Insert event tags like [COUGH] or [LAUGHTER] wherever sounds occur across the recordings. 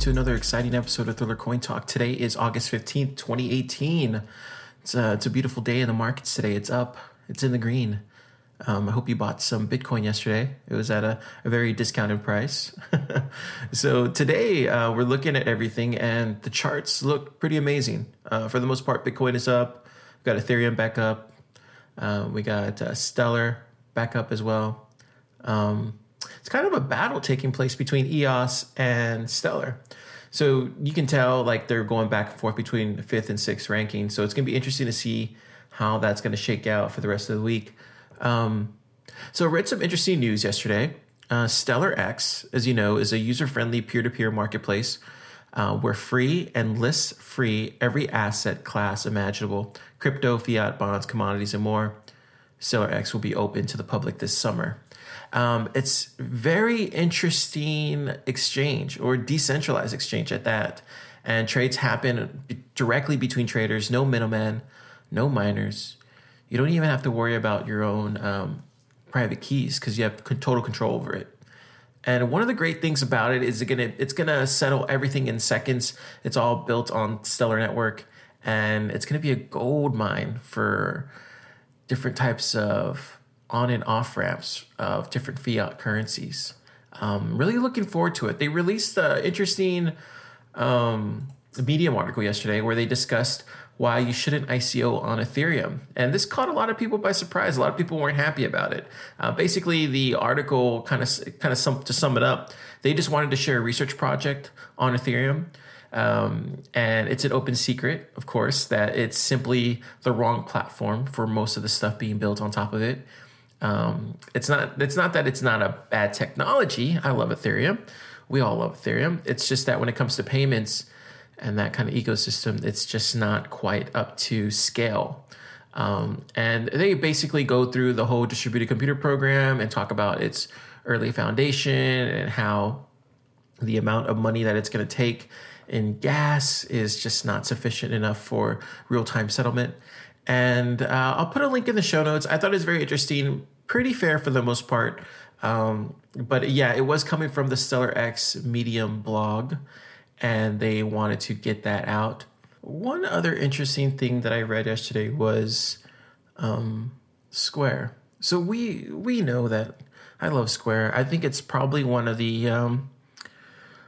to another exciting episode of Thriller Coin Talk. Today is August 15th, 2018. It's a, it's a beautiful day in the markets today. It's up, it's in the green. Um, I hope you bought some Bitcoin yesterday. It was at a, a very discounted price. [LAUGHS] so today uh, we're looking at everything, and the charts look pretty amazing. Uh, for the most part, Bitcoin is up. We've got Ethereum back up. Uh, we got uh, Stellar back up as well. Um, it's kind of a battle taking place between EOS and Stellar. So you can tell like they're going back and forth between fifth and sixth ranking. So it's going to be interesting to see how that's going to shake out for the rest of the week. Um, so I read some interesting news yesterday. Uh, StellarX, as you know, is a user-friendly peer-to-peer marketplace uh, where free and lists free every asset class imaginable: crypto, fiat, bonds, commodities, and more. StellarX will be open to the public this summer. Um, it's very interesting exchange or decentralized exchange at that. And trades happen directly between traders, no middlemen, no miners. You don't even have to worry about your own um, private keys because you have total control over it. And one of the great things about it is it gonna it's gonna settle everything in seconds. It's all built on Stellar Network, and it's gonna be a gold mine for different types of on and off ramps of different fiat currencies. Um, really looking forward to it. They released an interesting um, Medium article yesterday where they discussed why you shouldn't ICO on Ethereum. And this caught a lot of people by surprise. A lot of people weren't happy about it. Uh, basically, the article kind of kind of sum, to sum it up, they just wanted to share a research project on Ethereum. Um, and it's an open secret, of course, that it's simply the wrong platform for most of the stuff being built on top of it. Um, it's not it's not that it's not a bad technology. I love Ethereum. We all love Ethereum. It's just that when it comes to payments and that kind of ecosystem, it's just not quite up to scale. Um, and they basically go through the whole distributed computer program and talk about its early foundation and how the amount of money that it's going to take in gas is just not sufficient enough for real time settlement. And uh, I'll put a link in the show notes. I thought it was very interesting, pretty fair for the most part. Um, but yeah, it was coming from the StellarX Medium blog, and they wanted to get that out. One other interesting thing that I read yesterday was um, Square. So we we know that I love Square. I think it's probably one of the um,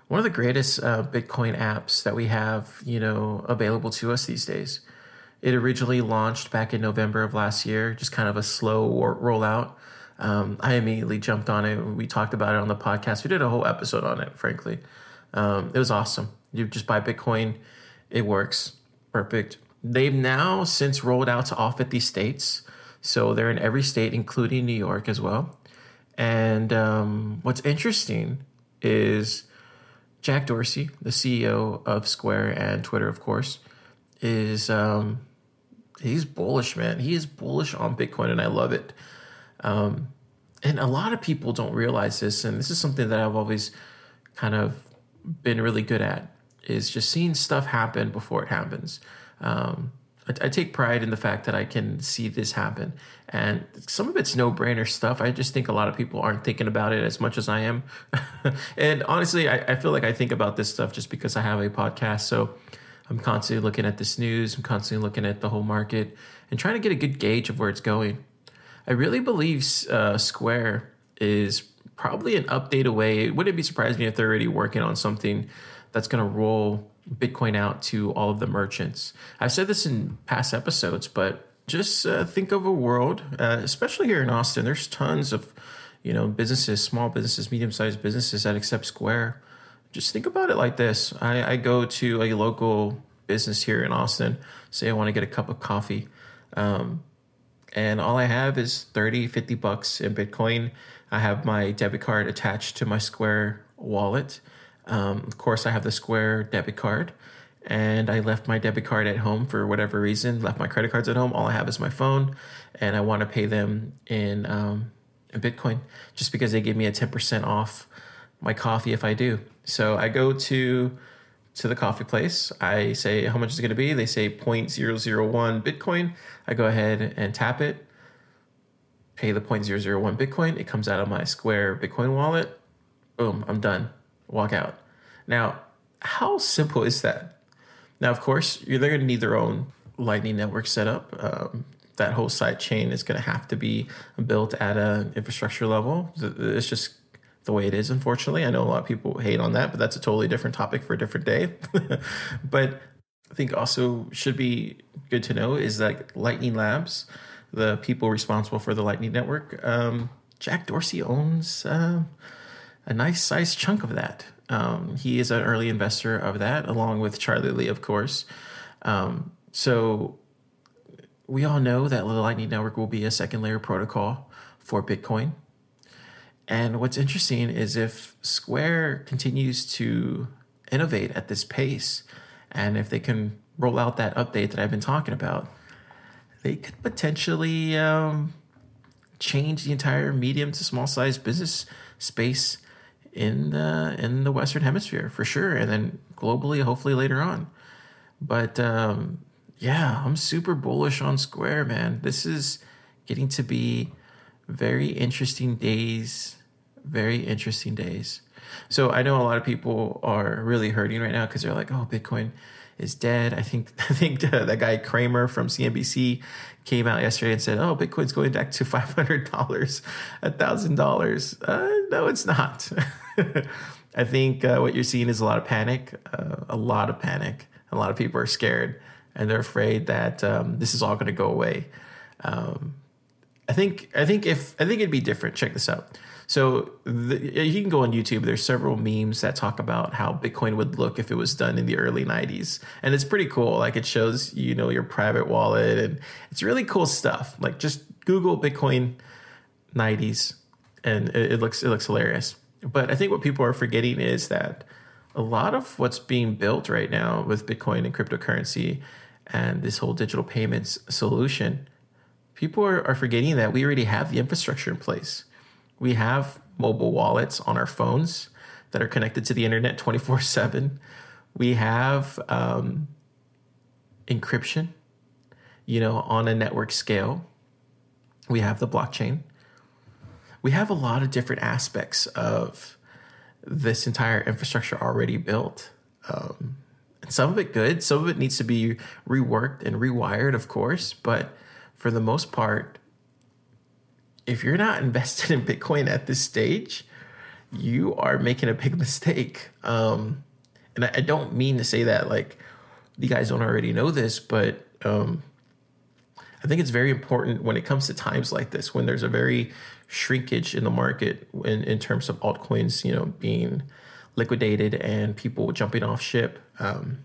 one of the greatest uh, Bitcoin apps that we have, you know, available to us these days. It originally launched back in November of last year, just kind of a slow rollout. Um, I immediately jumped on it. We talked about it on the podcast. We did a whole episode on it, frankly. Um, it was awesome. You just buy Bitcoin, it works. Perfect. They've now since rolled out to all 50 states. So they're in every state, including New York as well. And um, what's interesting is Jack Dorsey, the CEO of Square and Twitter, of course, is um, he's bullish, man. He is bullish on Bitcoin, and I love it. Um, and a lot of people don't realize this, and this is something that I've always kind of been really good at is just seeing stuff happen before it happens. Um, I, I, take pride in the fact that I can see this happen, and some of it's no brainer stuff. I just think a lot of people aren't thinking about it as much as I am. [LAUGHS] and honestly, I, I feel like I think about this stuff just because I have a podcast. So I'm constantly looking at this news. I'm constantly looking at the whole market and trying to get a good gauge of where it's going. I really believe uh, Square is probably an update away. It wouldn't be surprised me if they're already working on something that's going to roll Bitcoin out to all of the merchants. I've said this in past episodes, but just uh, think of a world, uh, especially here in Austin. There's tons of you know businesses, small businesses, medium sized businesses that accept Square just think about it like this I, I go to a local business here in Austin, say I want to get a cup of coffee. Um, and all I have is 30, 50 bucks in Bitcoin. I have my debit card attached to my Square wallet. Um, of course, I have the Square debit card, and I left my debit card at home for whatever reason. Left my credit cards at home. All I have is my phone, and I want to pay them in um, in Bitcoin, just because they give me a ten percent off my coffee if I do. So I go to to the coffee place. I say how much is it going to be. They say 0.001 Bitcoin. I go ahead and tap it, pay the 0.001 Bitcoin. It comes out of my Square Bitcoin wallet. Boom, I'm done. Walk out. Now, how simple is that? Now, of course, they're going to need their own Lightning Network setup. Um, that whole side chain is going to have to be built at an infrastructure level. It's just the way it is, unfortunately. I know a lot of people hate on that, but that's a totally different topic for a different day. [LAUGHS] but I think also should be good to know is that Lightning Labs, the people responsible for the Lightning Network, um, Jack Dorsey owns uh, a nice sized chunk of that. Um, he is an early investor of that, along with Charlie Lee, of course. Um, so we all know that the Lightning Network will be a second layer protocol for Bitcoin. And what's interesting is if Square continues to innovate at this pace, and if they can roll out that update that I've been talking about, they could potentially um, change the entire medium to small size business space in the in the Western Hemisphere for sure, and then globally, hopefully later on. But um, yeah, I'm super bullish on Square, man. This is getting to be very interesting days. Very interesting days. So I know a lot of people are really hurting right now because they're like, "Oh, Bitcoin is dead." I think [LAUGHS] I think that guy Cramer from CNBC came out yesterday and said, "Oh, Bitcoin's going back to [LAUGHS] five hundred dollars, a thousand dollars." Uh, no, it's not. [LAUGHS] I think uh, what you're seeing is a lot of panic, uh, a lot of panic. A lot of people are scared and they're afraid that um, this is all going to go away. Um, I think I think if I think it'd be different. Check this out. So the, you can go on YouTube. There's several memes that talk about how Bitcoin would look if it was done in the early '90s, and it's pretty cool. Like it shows you know your private wallet, and it's really cool stuff. Like just Google Bitcoin '90s, and it, it looks it looks hilarious. But I think what people are forgetting is that a lot of what's being built right now with Bitcoin and cryptocurrency and this whole digital payments solution, people are, are forgetting that we already have the infrastructure in place. We have mobile wallets on our phones that are connected to the internet 24 7. We have um, encryption, you know, on a network scale. We have the blockchain. We have a lot of different aspects of this entire infrastructure already built. Um, some of it good, some of it needs to be reworked and rewired, of course. But for the most part, if you're not [LAUGHS] invested in Bitcoin at this stage, you are making a big [LAUGHS] mistake. Um, and I, I, don't mean to say that like you guys don't already know this, but um, I think it's very important when it comes to times like this, when there's a very shrinkage in the market in, in terms of altcoins, you know, being liquidated and people jumping off ship. Um,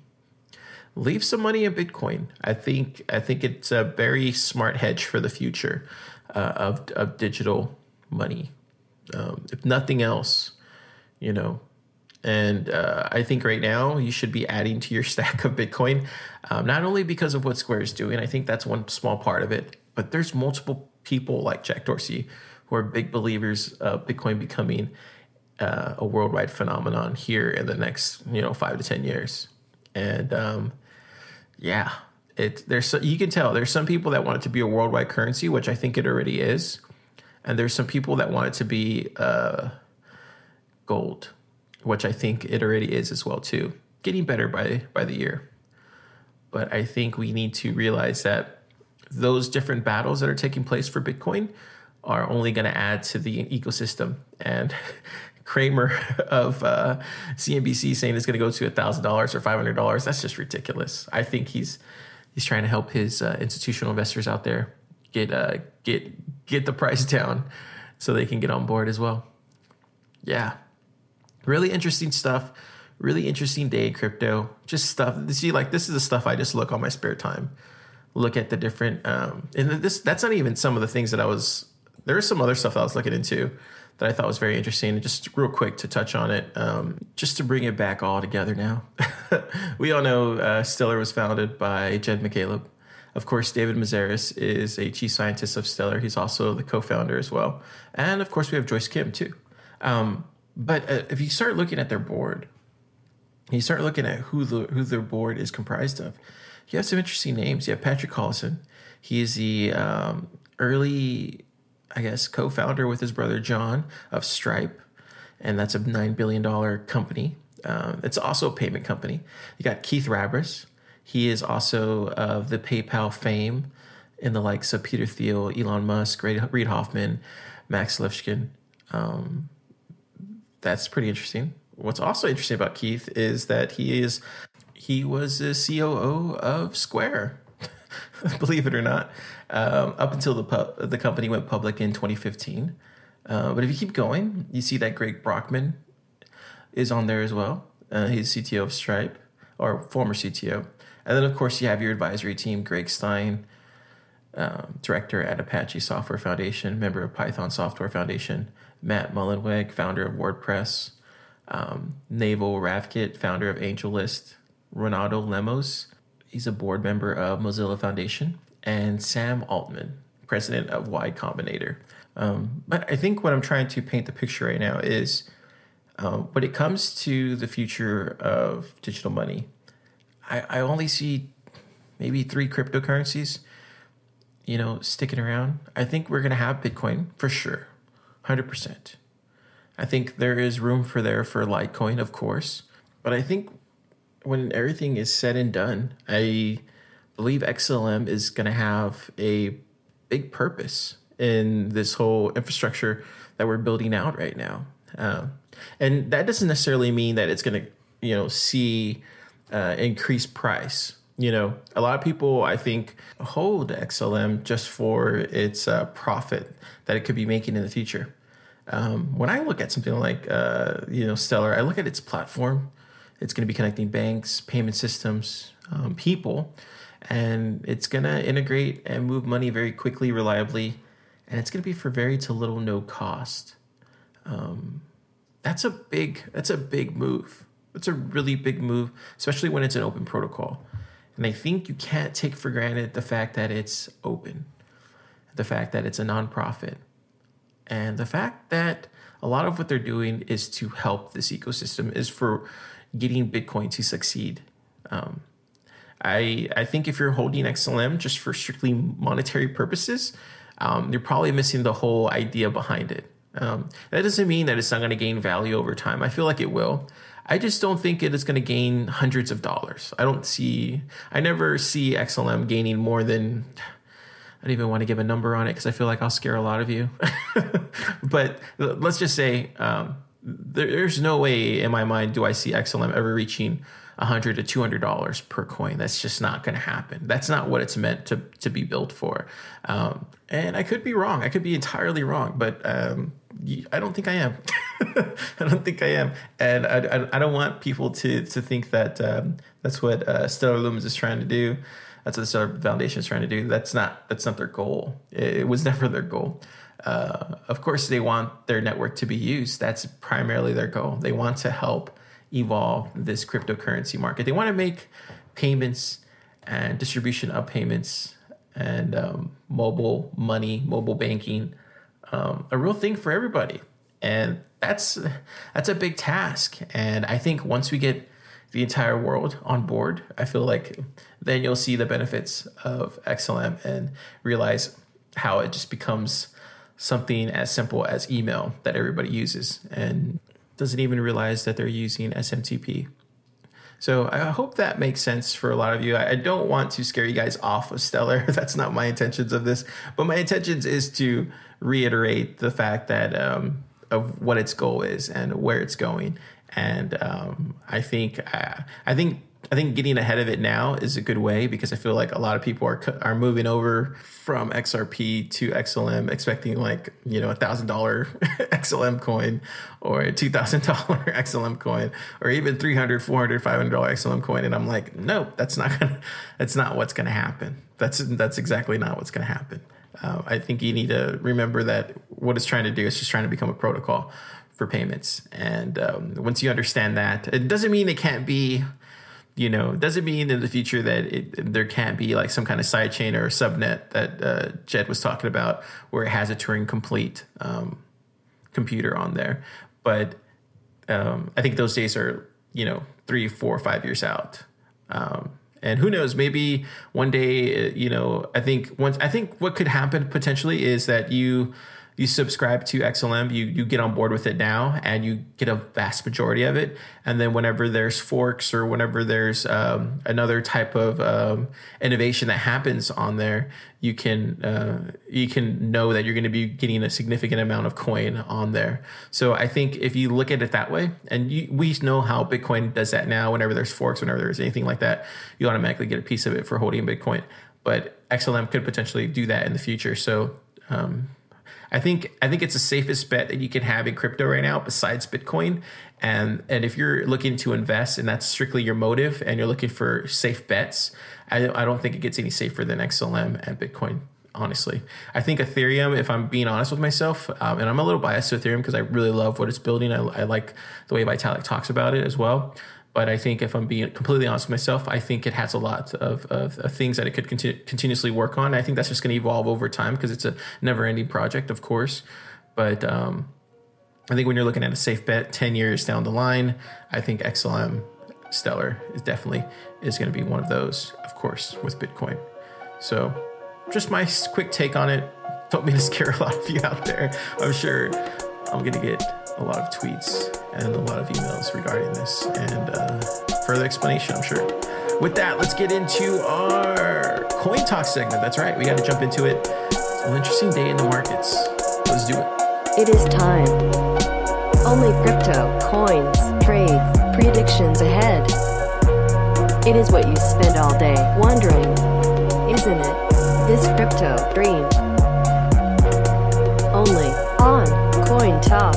leave some money in Bitcoin. I think I think it's a very smart hedge for the future uh, of of digital money. Um, if nothing else, you know. And uh, I think right now you should be adding to your [LAUGHS] stack of Bitcoin, um, not only because of what Square is doing. I think that's one small part of it, but there's multiple people like Jack Dorsey who are big believers of Bitcoin becoming uh, a worldwide phenomenon here in the next you know five to ten years and um, yeah. It there's so, you can tell there's some people that want it to be a worldwide currency which i think it already is. And there's some people that want it to be uh, gold which i think it already is as well too. Getting better by by the year. But i think we need to realize that those different battles that are taking place for bitcoin are only going to add to the ecosystem. And [LAUGHS] Cramer [LAUGHS] of uh, CNBC saying it's going to go to thousand dollars or five hundred dollars. That's just ridiculous. I think he's he's trying to help his uh, institutional investors out there get uh, get get the price [LAUGHS] down so they can get on board as well. Yeah, really interesting stuff. Really interesting day in crypto. Just stuff. See, like this is the stuff I just look on my spare time. Look at the different, um, and this that's not even some of the things that I was. There is some other stuff I was looking into that I thought was very interesting. And just real quick to touch on it, um, just to bring it back all together now. [LAUGHS] we all know uh, Stellar was founded by Jed McCaleb. Of course, David Mazières is a chief scientist of Stellar. He's also the co-founder as well. And of course, we have Joyce Kim too. Um, but uh, if you start looking at their board, you start looking at who the who their board is comprised of. You have some interesting names. You have Patrick Collison. He is the um, early I guess, co founder with his brother John of Stripe. And that's a $9 billion company. Um, it's also a payment company. You got Keith Rabois. He is also of the PayPal fame in the likes of Peter Thiel, Elon Musk, Reid Hoffman, Max Levchin. Um, that's pretty interesting. What's also interesting about Keith is that he is he was the COO of Square, [LAUGHS] believe it or not, um, up until the the company went public in 2015. Uh, but if you keep going, you see that Greg Brockman is on there as well. Uh, he's CTO of Stripe or former CTO, and then of course you have your advisory team: Greg Stein, um, director at Apache Software Foundation, member of Python Software Foundation, Matt Mullenweg, founder of WordPress, um, Naval Ravikant, founder of AngelList, Ronaldo Lemos, he's a board member of Mozilla Foundation, and Sam Altman, president of Y Combinator. Um, but I think what I'm trying to paint the picture right now is um, when it comes to the future of digital money, I, I only see maybe three cryptocurrencies you know, sticking around. I think we're going to have Bitcoin for sure, 100%. I think there is room for there for Litecoin, of course. But I think when everything is said and done, I believe XLM is going to have a big purpose in this whole infrastructure that we're building out right now. Uh, and that doesn't necessarily mean that it's going to, you know, see uh, increased price you know, a lot of people, I think, hold XLM just for its uh, profit that it could be making in the future. Um, when I look at something like, uh, you know, Stellar, I look at its platform. It's going to be connecting banks, payment systems, um, people, and it's going to integrate and move money very quickly, reliably, and it's going to be for very to little no cost. Um, that's a big. That's a big move. That's a really big move, especially when it's an open protocol. And I think you can't take for granted the fact that it's open, the fact that it's a nonprofit, and the fact that a lot of what they're doing is to help this ecosystem, is for getting Bitcoin to succeed. Um, I I think if you're holding XLM just for strictly monetary purposes, um, you're probably missing the whole idea behind it. Um, that doesn't mean that it's not going to gain value over time. I feel like it will. I just don't think it is going to gain hundreds of dollars. I don't see, I never see XLM gaining more than, I don't even want to give a number on it because I feel like I'll scare a lot of you. [LAUGHS] but let's just say um, there, there's no way in my mind do I see XLM ever reaching 100 to 200 dollars per coin that's just not going to happen that's not what it's meant to to be built for um, and i could be wrong i could be entirely wrong but um, I don't think I am. [LAUGHS] I don't think I am, and I, I, I, don't want people to to think that um, that's what uh, Stellar Lumens is trying to do. That's what the Stellar Foundation is trying to do. That's not that's not their goal. It, it was never their goal. Uh, of course, they want their network to be used. That's primarily their goal. They want to help evolve this cryptocurrency market. They want to make payments and distribution of payments and um, mobile money, mobile banking um, a real thing for everybody, and that's that's a big task. And I think once we get the entire world on board, I feel like then you'll see the benefits of XLM and realize how it just becomes something as simple as email that everybody uses and doesn't even realize that they're using SMTP. So I hope that makes sense for a lot of you. I don't want to scare you guys off of Stellar. [LAUGHS] That's not my intentions of this. But my intentions is to reiterate the fact that um, of what its goal is and where it's going. And um, I think uh, I think I think getting ahead of it now is a good way because I feel like a lot of people are are moving over from XRP to XLM, expecting like you know a thousand dollar [LAUGHS] XLM coin or a two thousand dollar [LAUGHS] XLM coin or even 300 400 500 dollar XLM coin, and I'm like, nope, that's not gonna, that's not what's gonna happen. That's that's exactly not what's gonna happen. Uh, I think you need to remember that what it's trying to do is just trying to become a protocol for payments, and um, once you understand that, it doesn't mean it can't be you know, doesn't mean in the future that it, there can't be like some kind of sidechain or subnet that uh, Jed was talking about where it has a Turing complete um, computer on there. But um, I think those days are, you know, three, four, five years out. Um, and who knows, maybe one day, uh, you know, I think once, I think what could happen potentially is that you, you subscribe to XLM, you you get on board with it now, and you get a vast majority of it. And then whenever there's forks or whenever there's um, another type of um, innovation that happens on there, you can uh, you can know that you're going to be getting a significant amount of coin on there. So I think if you look at it that way, and you, we know how Bitcoin does that now. Whenever there's forks, whenever there's anything like that, you automatically get a piece of it for holding Bitcoin. But XLM could potentially do that in the future. So um, I think I think it's the safest bet that you can have in crypto right now, besides Bitcoin. And and if you're looking to invest and that's strictly your motive, and you're looking for safe bets, I, I don't think it gets any safer than XLM and Bitcoin. Honestly, I think Ethereum. If I'm being honest with myself, um, and I'm a little biased to Ethereum because I really love what it's building. I, I like the way Vitalik talks about it as well. But I think if I'm being completely honest with myself, I think it has a lot of, of, of things that it could continue, continuously work on. I think that's just going to evolve over time because it's a never ending project, of course. But um, I think when you're looking at a safe bet 10 years down the line, I think XLM Stellar is definitely is going to be one of those, of course, with Bitcoin. So just my quick take on it. Don't mean [LAUGHS] to scare a lot of you out there. I'm sure I'm going to get a lot of tweets and a lot of emails regarding this and uh, further explanation, I'm sure. With that, let's get into our coin talk segment. That's right, we got to jump into it. It's an interesting day in the markets. Let's do it. It is time. Only crypto, coins, trades, predictions ahead. It is what you spend all day wondering, isn't it? This crypto dream. Only on Coin Talk.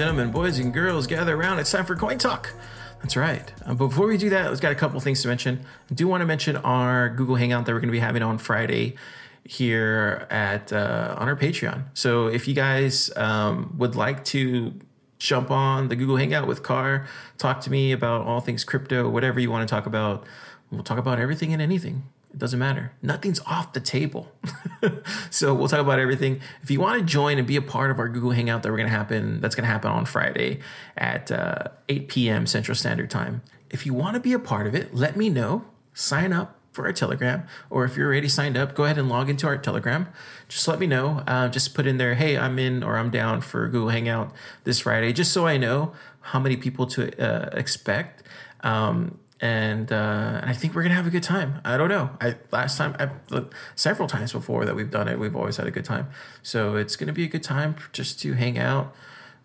Gentlemen, boys and girls, gather around. It's time for Coin Talk. That's right. Uh, before we do that, let's got a couple things to mention. I do want to mention our Google Hangout that we're going to be having on Friday here at uh, on our Patreon. So if you guys um, would like to jump on the Google Hangout with Car, talk to me about all things crypto, whatever you want to talk about. We'll talk about everything and anything. It doesn't matter. Nothing's off the table. [LAUGHS] so we'll talk about everything. If you want to join and be a part of our Google Hangout that we're gonna happen, that's gonna happen on Friday at uh, 8 p.m. Central Standard Time. If you want to be a part of it, let me know. Sign up for our Telegram, or if you're already signed up, go ahead and log into our Telegram. Just let me know. Uh, just put in there, hey, I'm in or I'm down for Google Hangout this Friday, just so I know how many people to uh, expect. Um, and uh, I think we're gonna have a good time. I don't know. I last time, I, several times before that we've done it, we've always had a good time. So it's gonna be a good time just to hang out,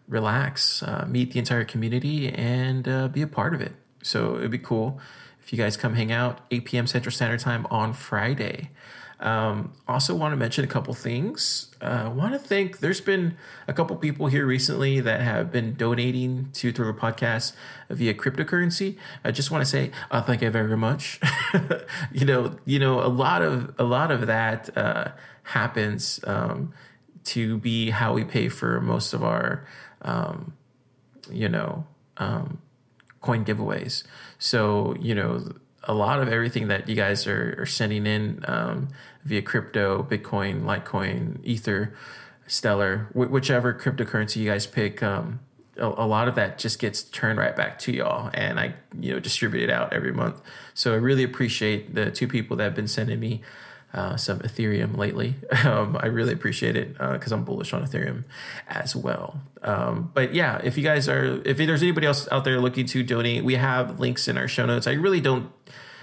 relax, uh, meet the entire community, and uh, be a part of it. So it'd be cool if you guys come hang out 8 p.m. Central Standard Time on Friday. Um, also, want to mention a couple things. Uh, want to thank. There's been a couple people here recently that have been donating to Thriller Podcast via cryptocurrency. I just want to say uh, thank you very much. [LAUGHS] you know, you know, a lot of a lot of that uh, happens um, to be how we pay for most of our, um, you know, um, coin giveaways. So you know a lot of everything that you guys are, are sending in um, via crypto, Bitcoin, Litecoin, Ether, Stellar, wh- whichever cryptocurrency you guys pick, um, a, a, lot of that just gets turned right back to y'all, and I you know distribute it out every month. So I really appreciate the two people that have been sending me. Uh, some Ethereum lately. [LAUGHS] Um, I really appreciate it because uh, I'm bullish on Ethereum as well. Um, but yeah, if you guys are, if there's anybody else out there looking to donate, we have links in our show notes. I really don't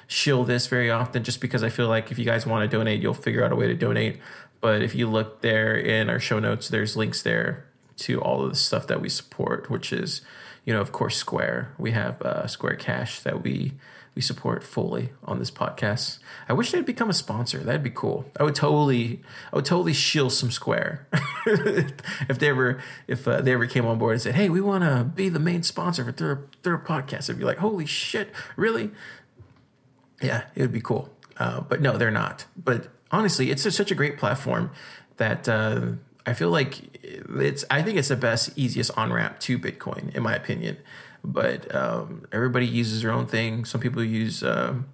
shill this very often just because I feel like if you guys want to donate, you'll figure out a way to donate. But if you look there in our show notes, there's links there to all of the stuff that we support, which is, you know, of course, Square. We have uh, Square Cash that we we support fully on this podcast. I wish they'd become a sponsor. That'd be cool. I would totally, I would totally shill some Square [LAUGHS] if they ever, if uh, they ever came on board and said, "Hey, we want to be the main sponsor for their their podcast." I'd be like, "Holy shit, really?" Yeah, it would be cool. Uh, but no, they're not. But honestly, it's such a great platform that uh, I feel like it's. I think it's the best, easiest on ramp to Bitcoin, in my opinion but um, everybody uses their own thing. Some people use, um,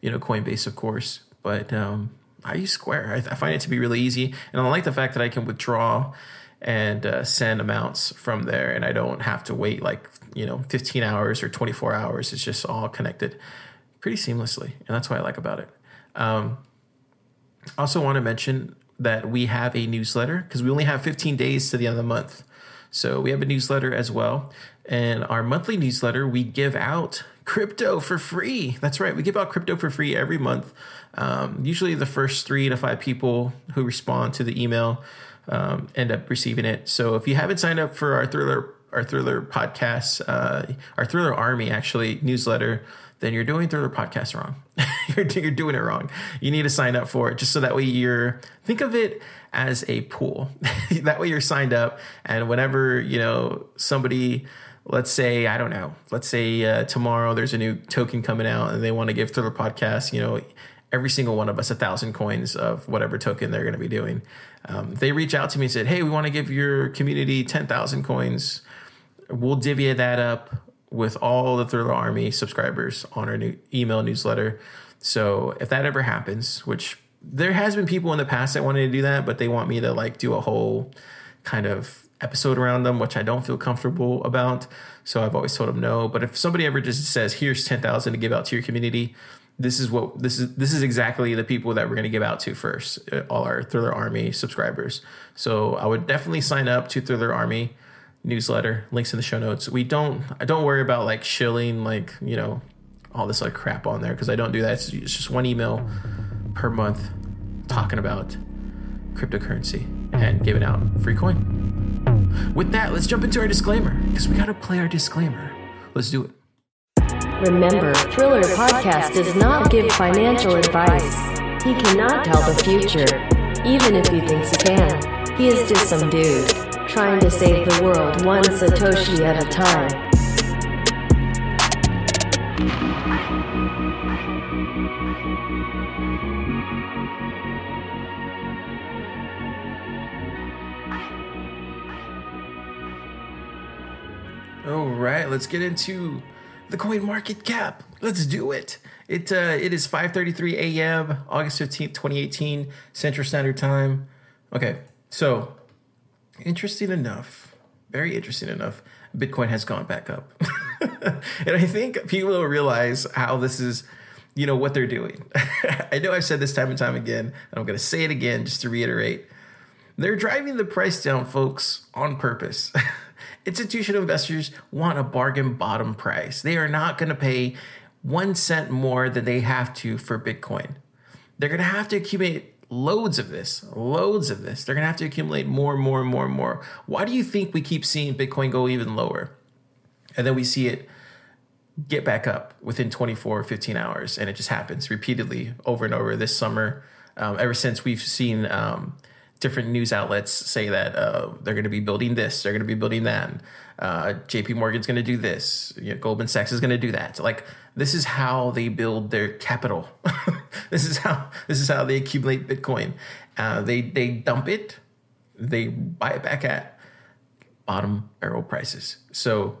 you know, Coinbase, of course, but um, I use Square. I, I, find it to be really easy, and I like the fact that I can withdraw and uh, send amounts from there, and I don't have to wait like you know 15 hours or 24 hours. It's just all connected pretty seamlessly, and that's what I like about it. Um, also want to mention that we have a newsletter because we only have 15 days to the end of the month. So we have a newsletter as well. And our monthly newsletter, we give out crypto for free. That's right. We give out crypto for free every month. Um, usually the first three to five people who respond to the email um, end up receiving it. So if you haven't signed up for our thriller, our thriller podcast, uh, our thriller army actually newsletter, then you're doing Thriller Podcast wrong. [LAUGHS] you're, you're doing it wrong. You need to sign up for it just so that way you're, think of it as a pool. [LAUGHS] that way you're signed up. And whenever, you know, somebody, let's say, I don't know, let's say uh, tomorrow there's a new token coming out and they want to give Thriller Podcast, you know, every single one of us a thousand coins of whatever token they're going to be doing. Um, they reach out to me and said, Hey, we want to give your community 10,000 coins. We'll divvy that up with all the Thriller Army subscribers on our new email newsletter. So if that ever happens, which there has been people in the past that wanted to do that, but they want me to like do a whole kind of episode around them, which I don't feel comfortable about. So I've always told them no. But if somebody ever just says, "Here's ten thousand to give out to your community," this is what this is. This is exactly the people that we're going to give out to first. Uh, all our Thriller Army subscribers. So I would definitely sign up to Thriller Army newsletter. Links in the show notes. We don't. I don't worry about like shilling like you know all this like crap on there because I don't do that. It's, it's just one email per month talking about cryptocurrency and giving out free coin. With that, let's jump into our disclaimer because we got to play our disclaimer. Let's do it. Remember, Thriller Podcast does not give financial advice. He cannot tell the future, even if he thinks he can. He is just some dude trying to save the world one Satoshi at a time. All right, let's get into the coin market cap. Let's do it. It uh, it is 5:33 a.m. August 15th, 2018, Central Standard Time. Okay, so interesting enough, very interesting enough, Bitcoin has gone back up. [LAUGHS] and I think people will realize how this is, you know, what they're doing. [LAUGHS] I know I've said this time and time again, and I'm going to say it again just to reiterate. They're driving the price down, folks, on purpose. [LAUGHS] Institutional investors want a bargain bottom price. They are not going to pay one cent more than they have to for Bitcoin. They're going to have to accumulate loads of this, loads of this. They're going to have to accumulate more and more and more and more. Why do you think we keep seeing Bitcoin go even lower? And then we see it get back up within 24 or 15 hours. And it just happens repeatedly over and over this summer. Um, ever since we've seen um, different news outlets say that uh, they're going to be building this, they're going to be building that. Uh, JP Morgan's going to do this. You know, Goldman Sachs is going to do that. Like this is how they build their capital. [LAUGHS] this is how this is how they accumulate Bitcoin. Uh, they they dump it, they buy it back at bottom barrel prices. So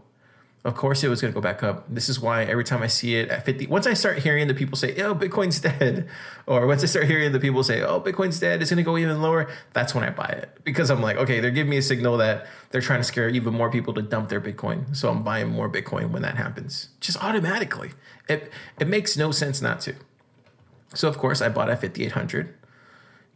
of course it was going to go back up. This is why every time I see it at 50, once I start hearing the people say, oh, Bitcoin's [LAUGHS] dead, or once I start hearing the people say, oh, Bitcoin's dead, it's going to go even lower, that's when I buy it. Because I'm like, okay, they're giving me a signal that they're trying to scare even more people to dump their Bitcoin. So I'm buying more Bitcoin when that happens, just automatically. It, it makes no sense not to. So, of course, I bought at 5,800.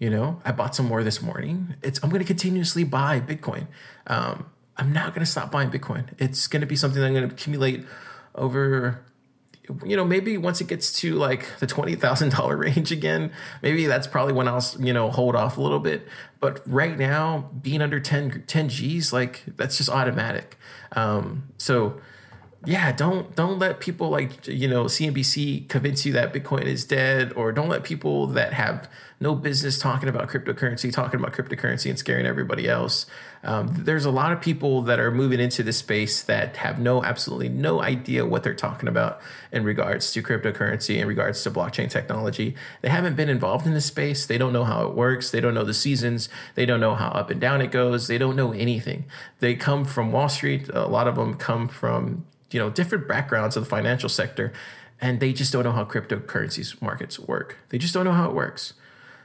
You know, I bought some more this morning. It's I'm going to continuously buy Bitcoin. Um, I'm not going to stop buying Bitcoin. It's going to be something I'm going to accumulate over you know maybe once it gets to like the $20,000 [LAUGHS] range again maybe that's probably when I'll you know hold off a little bit but right now being under 10 10 Gs like that's just automatic um, so yeah don't don't let people like you know CNBC convince you that Bitcoin is dead or don't let people that have no business talking about cryptocurrency talking about cryptocurrency and scaring everybody else um, there's a lot of people that are moving into this space that have no, absolutely no idea what they're talking about in regards to cryptocurrency, in regards to blockchain technology. They haven't been involved in this space. They don't know how it works. They don't know the seasons. They don't know how up and down it goes. They don't know anything. They come from Wall Street. A lot of them come from you know different backgrounds of the financial sector, and they just don't know how cryptocurrencies markets work. They just don't know how it works.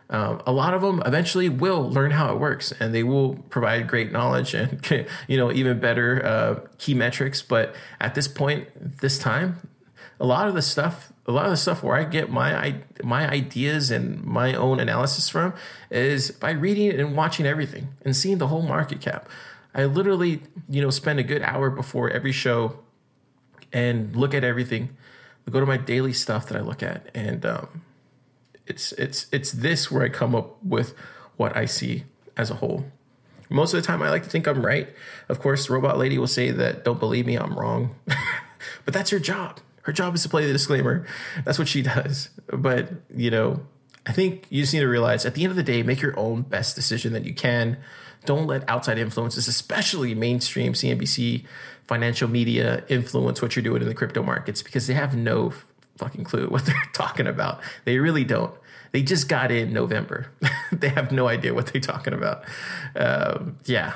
um, a lot of them eventually will learn how it works and they will provide great knowledge and [LAUGHS] you know even better uh, key metrics but at this point this time a lot of the stuff a lot of the stuff where i get my my ideas and my own analysis from is by reading and watching everything and seeing the whole market cap i literally you know spend a good hour before every show and look at everything go to my daily stuff that i look at and um, it's it's it's this where I come up with what I see as a whole. Most of the time, I like to think I'm right. Of course, Robot Lady will say that don't believe me, I'm wrong. [LAUGHS] but that's her job. Her job is to play the disclaimer. That's what she [LAUGHS] does. But you know, I think you just need to realize at the end of the day, make your own best decision that you can. Don't let outside influences, especially mainstream CNBC financial media, influence what you're doing in the crypto markets because they have no fucking clue what [LAUGHS] they're talking about. They really don't. They just got in November. [LAUGHS] they have no idea what they're talking about. Um, yeah.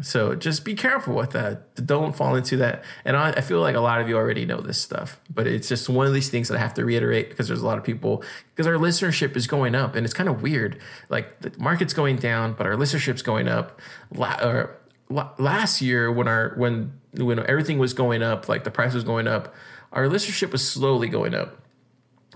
So just be careful with that. Don't fall into that. And I, I, feel like a lot of you already know this stuff, but it's just one of these things that I have to reiterate because there's a lot of people, because our listenership is going up and it's kind of weird. Like the market's going down, but our listenership's going up. La- last year when our, when, when everything was going up, like the price was going up, our listenership was slowly going up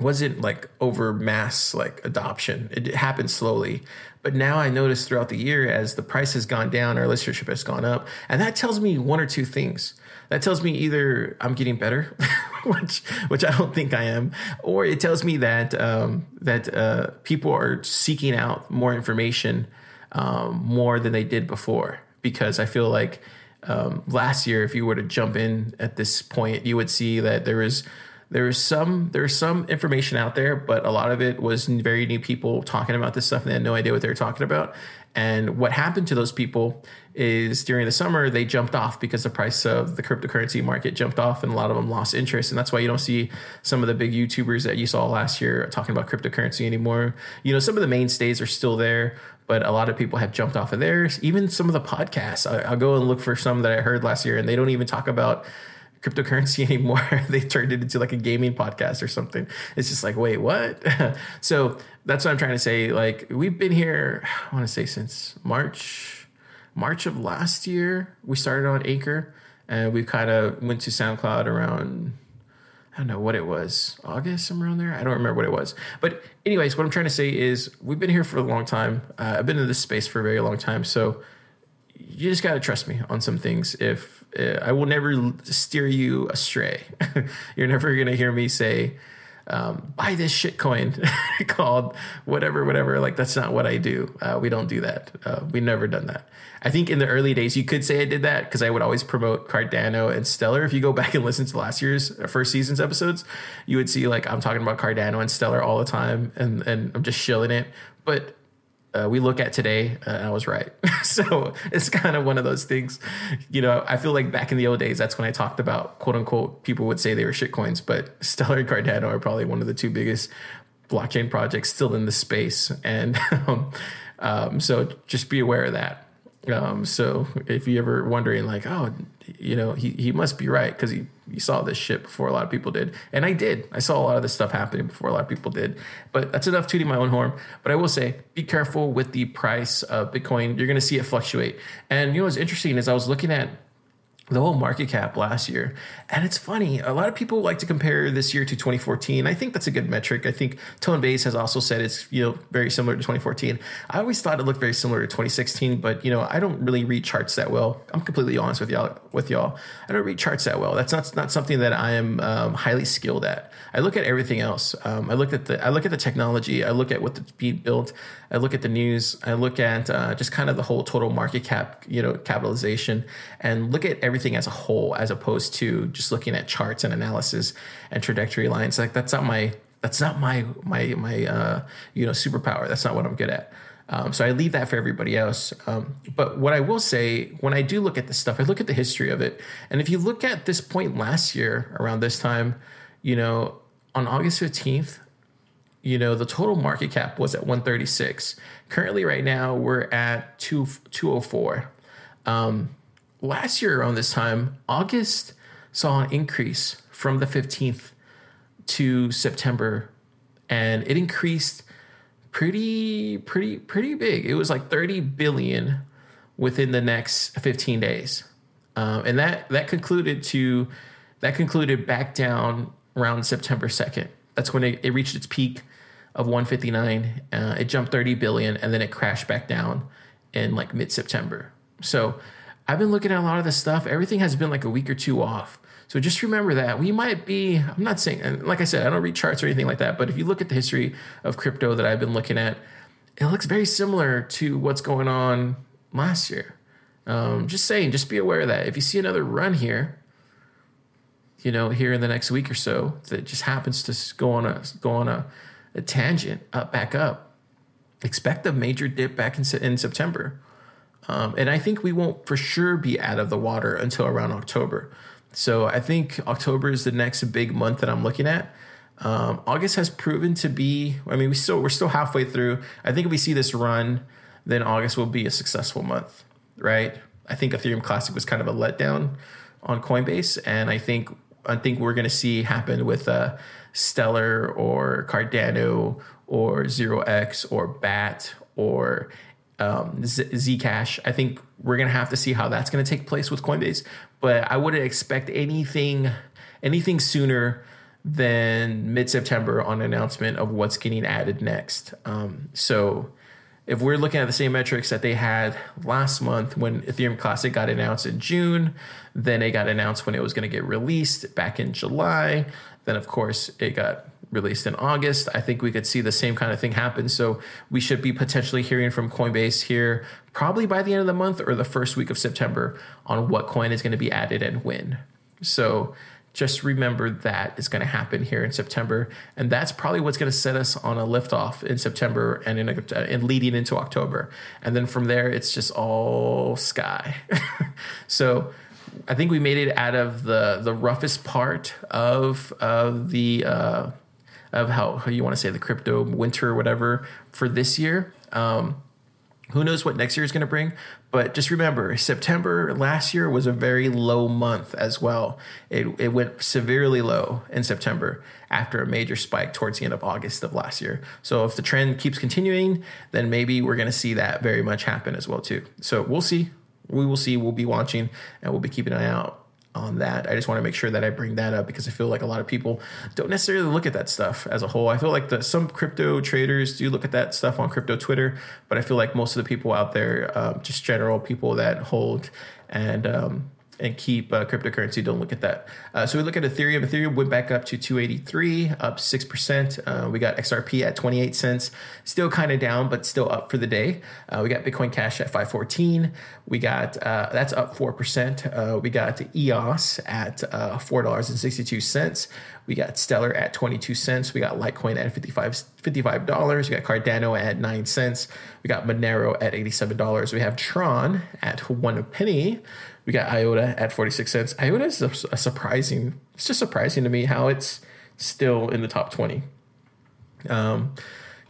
wasn't like over mass like adoption. It happened slowly. But now i notice throughout the year as the price has gone down our listenership has gone up and that tells me one or two things. That tells me either i'm getting better [LAUGHS] which which i don't think i am or it tells me that um, that uh, people are seeking out more information um, more than they did before. Because i feel like um, last year, if you were to jump in at this point, you would see that there is there is some there's some information out there, but a lot of it was very new people talking about this stuff and they had no idea what they were talking about. And what happened to those people is during the summer they jumped off because the price of the cryptocurrency market jumped off and a lot of them lost interest. And that's why you don't see some of the big YouTubers that you saw last year talking about cryptocurrency anymore. You know, some of the mainstays are still there, but a lot of people have jumped off of theirs. Even some of the podcasts, I, will go and look for some that I heard last year, and they don't even talk about cryptocurrency [LAUGHS] anymore. they turned it into like a gaming podcast or something. It's just like, wait, what? [LAUGHS] so that's what I'm trying to say. Like we've been here, I want to say since March, March of last year. We started on Anchor, and we kind of went to SoundCloud around I don't know what it was, August, somewhere around there. I don't remember what it was. But, anyways, what I'm trying to say is we've been here for a long time. Uh, I've been in this space for a very long time. So, you just got to trust me on some things. If uh, I will never steer you astray, [LAUGHS] you're never going to hear me say, um, buy this shit coin [LAUGHS] called whatever, whatever. Like, that's not what I do. Uh, we don't do that. Uh, we never done that. I think in the early days, you could say I did that because I would always promote Cardano and Stellar. If you go [LAUGHS] back and listen to last year's uh, first season's episodes, you would see like I'm talking about Cardano and Stellar all the time and, and I'm just shilling it. But uh, we look at today, uh, I was right. [LAUGHS] so it's kind of one of those things. You know, I feel like back in the old days, that's when I talked about quote unquote people would say they were shitcoins, but [LAUGHS] Stellar and Cardano are probably one of the two biggest blockchain projects still in the space. And [LAUGHS] um, um, so just be aware of that. Um, so if you ever wondering like, oh, you know, he, he must be right because he, he saw this shit before a lot of people did. And I did. I saw a lot of this stuff happening before a lot of people did. But that's enough tooting my own horn. But I will say, be careful with the price of Bitcoin. You're going to see it fluctuate. And you know what's interesting is I was looking at the whole market cap last year. And it's funny, a lot of people like to compare this year to 2014. I think that's a good metric. I think Tone Vays has also said it's, you know, very similar to 2014. I always thought it looked very similar to 2016, but you know, I don't really read charts that well. I'm completely honest with y'all with y'all. I don't read charts that well. That's not not something that I am um, highly skilled at. I look at everything else. Um, I look at the I look at the technology. I look at what's being built. I look at the news. I look at uh, just kind of the whole total market cap, you know, capitalization, and look at everything as a whole, as opposed to just looking at charts and analysis and trajectory lines. Like that's not my that's not my my my uh, you know superpower. That's not what I'm good at. Um, so I leave that for everybody else. Um, but what I will say, when I do look at this stuff, I look at the history of it. And if you look at this point last year, around this time, you know, on August 15th, you know, the total market cap was at 136. Currently, right now, we're at 2, 204. Um, last year, around this time, August saw an increase from the 15th to September, and it increased pretty, pretty, pretty big. It was like 30 billion within the next 15 days. Um, and that, that concluded to, that concluded back down around September 2nd. That's when it, it reached its peak of 159. Uh, it jumped 30 billion and then it crashed back down in like mid September. So I've been looking at a lot of this stuff. Everything has been like a week or two off. So just remember that we might be, I'm not saying, like I said, I don't read charts or anything like that, but if you look at the history of crypto that I've been looking at, it looks very similar to what's going on last year. Um, just saying, just be aware of that. If you see another run here, you know, here in the next week or so, that just happens to go on a go on a, a tangent up back up, expect a major dip back in, in September. Um, and I think we won't for sure be out of the water until around October. So I think October is the next big month that I'm looking at. Um, August has proven to be. I mean, we still we're still halfway through. I think if we see this run, then August will be a successful month, right? I think Ethereum Classic was kind of a letdown on Coinbase, and I think I think we're going to see happen with uh, Stellar or Cardano or Zero X or Bat or um, Zcash. I think we're gonna have to see how that's gonna take place with Coinbase, but I wouldn't expect anything anything sooner than mid September on announcement of what's getting added next. Um, so if we're looking at the same metrics that they had last month when Ethereum Classic got announced in June, then it got announced when it was going to get released back in July. Then, of course, it got released in August. I think we could see the same kind of thing happen. So we should be potentially hearing from Coinbase here probably by the end of the month or the first week of September on what coin is going to be added and when. So just remember that is going to happen here in September, and that's probably what's going to set us on a liftoff in September and in a, and leading into October, and then from there it's just all sky. [LAUGHS] so I think we made it out of the the roughest part of of the uh, of how, how you want to say the crypto winter or whatever for this year. Um, who knows what next year is going to bring? But just remember, September last year was a very low month as well. It, it went severely low in September after a major spike towards the end of August of last year. So if the trend keeps continuing, then maybe we're going to see that very much happen as well too. So we'll see. We will see. We'll be watching and we'll be keeping an eye out on that. I just want to make sure that I bring that up because I feel like a lot of people don't necessarily look at that stuff as a whole. I feel like the, some crypto traders do look at that stuff on crypto Twitter, but I feel like most of the people out there, um, just general people that hold and um, and keep uh, cryptocurrency. Don't look at that. Uh, so we look at Ethereum. Ethereum went back up to 283, up 6%. Uh, we got XRP at 28 cents, still kind of down, but still up for the day. Uh, we got Bitcoin Cash at 514. We got, uh, that's up 4%. Uh, we got EOS at $4.62. We got Stellar at 22 cents. We got Litecoin at 55 $55. We got Cardano at 9 cents. We got Monero at $87. We have Tron at 1 penny. We got IOTA at 46 cents. IOTA is a, a surprising, it's just surprising to me how it's still in the top 20. Um,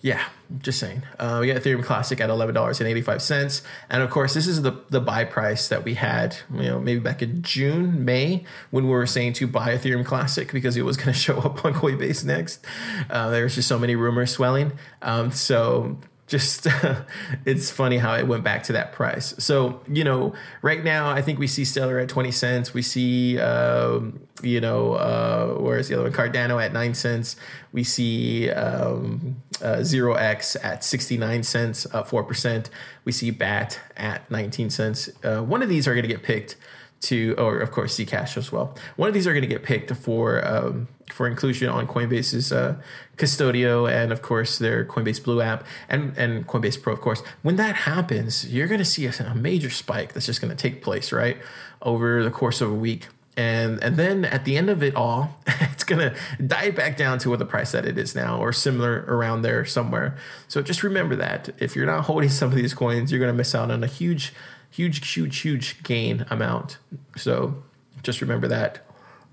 yeah, just saying. Uh, we got Ethereum Classic at eleven dollars and eighty five cents, and of course, this is the the buy price that we had, you know, maybe back in June, May, when we were saying to buy Ethereum Classic because it was going [LAUGHS] to show up on Coinbase next. Uh, there was just so many rumors swelling. Um, so just [LAUGHS] it's funny how it went back to that price. So you know, right now I think we see Stellar at twenty cents. We see um, you know uh, where's the other one? Cardano at nine cents. We see um, uh, Zero X at sixty nine cents, four percent. We see Bat at nineteen cents. Uh, one of these are going to get picked to, or of course Zcash as well. One of these are going to get picked for um, for inclusion on Coinbase's uh, Custodio and of course their Coinbase Blue app and and Coinbase Pro, of course. When that happens, you're going to see a, a major spike that's just going to take place right over the course of a week. And, and then at the end of it all, [LAUGHS] it's gonna die back down to what the price that it is now, or similar around there somewhere. So just remember that if you're not holding [LAUGHS] some of these coins, you're gonna miss out on a huge huge, huge, huge gain amount. So just remember that.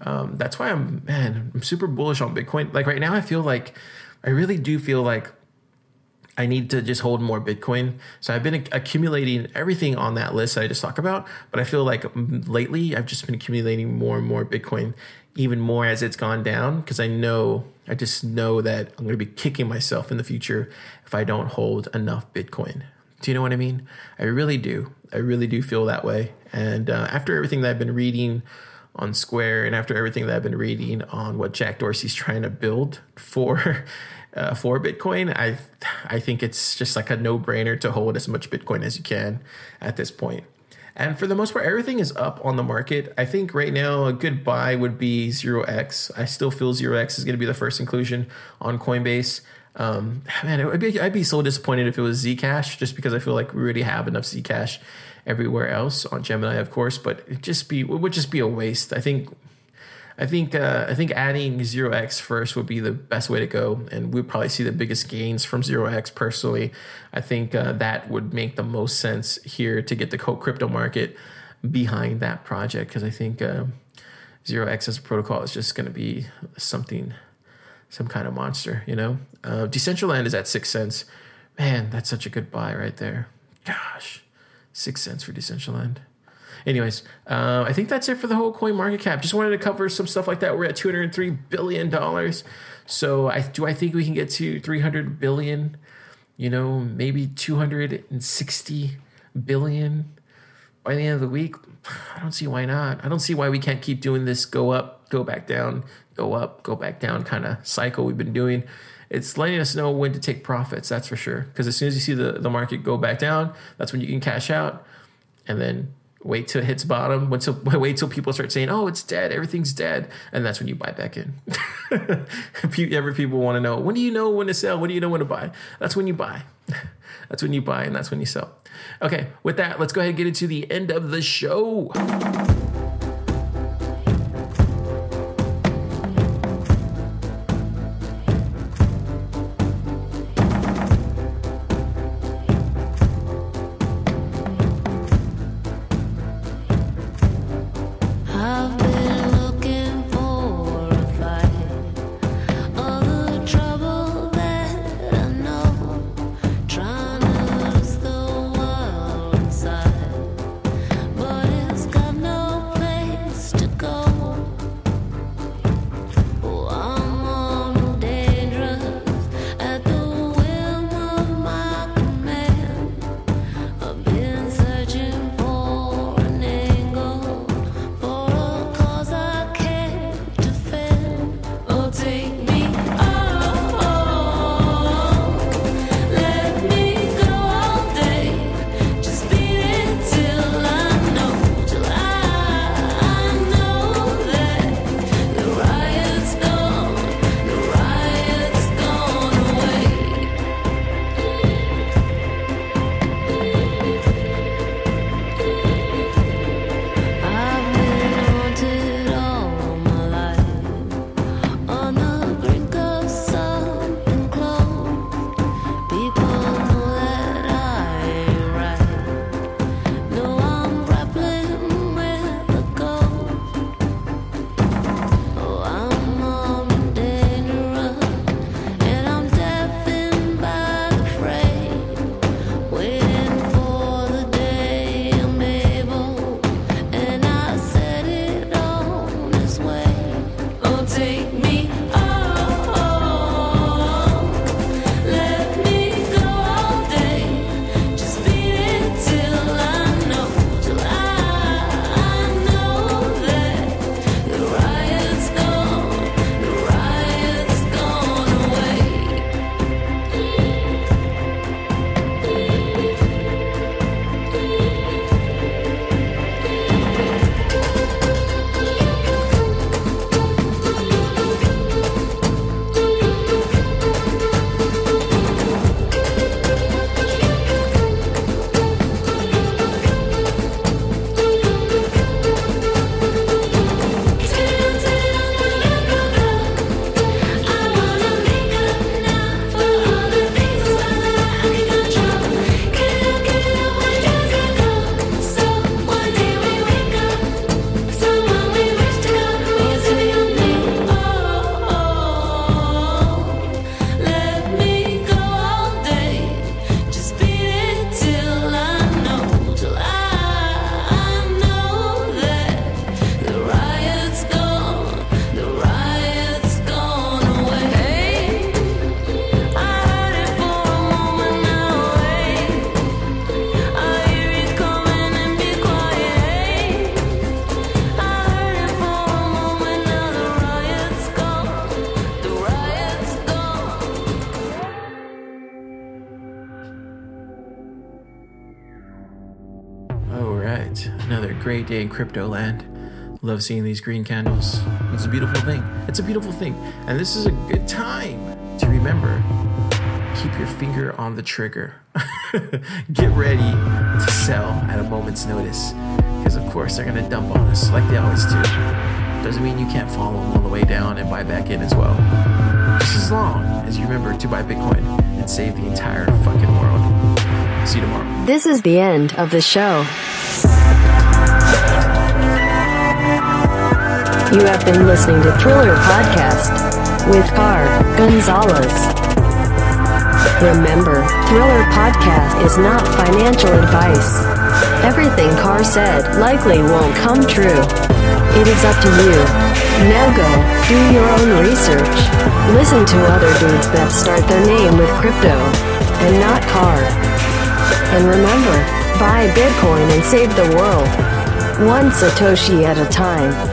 Um, that's why I'm man, I'm super bullish on Bitcoin. Like right now, I feel like I really do feel like I need to just hold more Bitcoin. So I've been accumulating everything on that list that I just talked about, but I feel like lately I've just been accumulating more and more Bitcoin, even more as it's gone down, because I know I just know that I'm going to be kicking myself in the future if I don't hold enough Bitcoin. Do you know what I mean? I really do. I really do feel that way. And uh, after everything that I've been reading on Square, and after everything that I've been reading on what Jack Dorsey's trying to build for [LAUGHS] uh, for Bitcoin, I I think it's just like a no brainer to hold as much Bitcoin as you can at this point. And for the most part, everything is up on the market. I think right now a good buy would be Zero X. I still feel Zero X is going to be the first inclusion on Coinbase. Um, man, I'd be, I'd be so disappointed if it was Zcash, just because I feel like we already have enough Zcash everywhere else on Gemini, of course. But it just be it would just be a waste. I think I think uh, I think adding zero x first would be the best way to go, and we'd probably see the biggest gains from zero x. Personally, I think uh, that would make the most sense here to get the crypto market behind that project because I think uh, zero x as a protocol is just going to be something, some kind of monster. You know, uh, Decentraland is at six cents. Man, that's such a good buy right there. Gosh, six cents for Decentraland. Anyways, uh, I think that's it for the whole coin market cap. Just wanted to cover some stuff like that. We're at two hundred three billion dollars. So I do I think we can get to three hundred billion. You know, maybe two hundred and sixty billion by the end of the week. [SIGHS] I don't see why not. I don't see why we can't keep doing this go up, go back down, go up, go back down kind of cycle we've been doing. It's letting us know when to take profits, that's for sure. Because as soon as you see the, the market go back down, that's when you can cash out. And then wait till it hits bottom. Wait till, [LAUGHS] wait till people start saying, "Oh, it's dead. Everything's dead," and that's when you buy back in. [LAUGHS] Every people want to know when do you know when to sell? When do you know when to buy? That's when you buy. [LAUGHS] that's when you buy, and that's when you sell. Okay, with that, let's go ahead and get into the end of the show. Right, another great day in crypto land. Love seeing these green candles. It's a beautiful thing. It's a beautiful thing. And this is a good time to remember keep your finger on the trigger. [LAUGHS] Get ready to sell at a moment's notice. Because, of course, they're going to dump on us like they always do. Doesn't mean you can't follow them on the way down and buy back in as well. Just as long as you remember to buy Bitcoin and save the entire fucking world. See you tomorrow. This is the end of the show. You have been listening to Thriller Podcast with Car Gonzalez. Remember, Thriller Podcast is not financial advice. Everything Carr said likely won't come true. It is up to you. Now go, do your own research. Listen to other dudes that start their name with crypto, and not Carr. And remember, buy Bitcoin and save the world. One Satoshi at a time.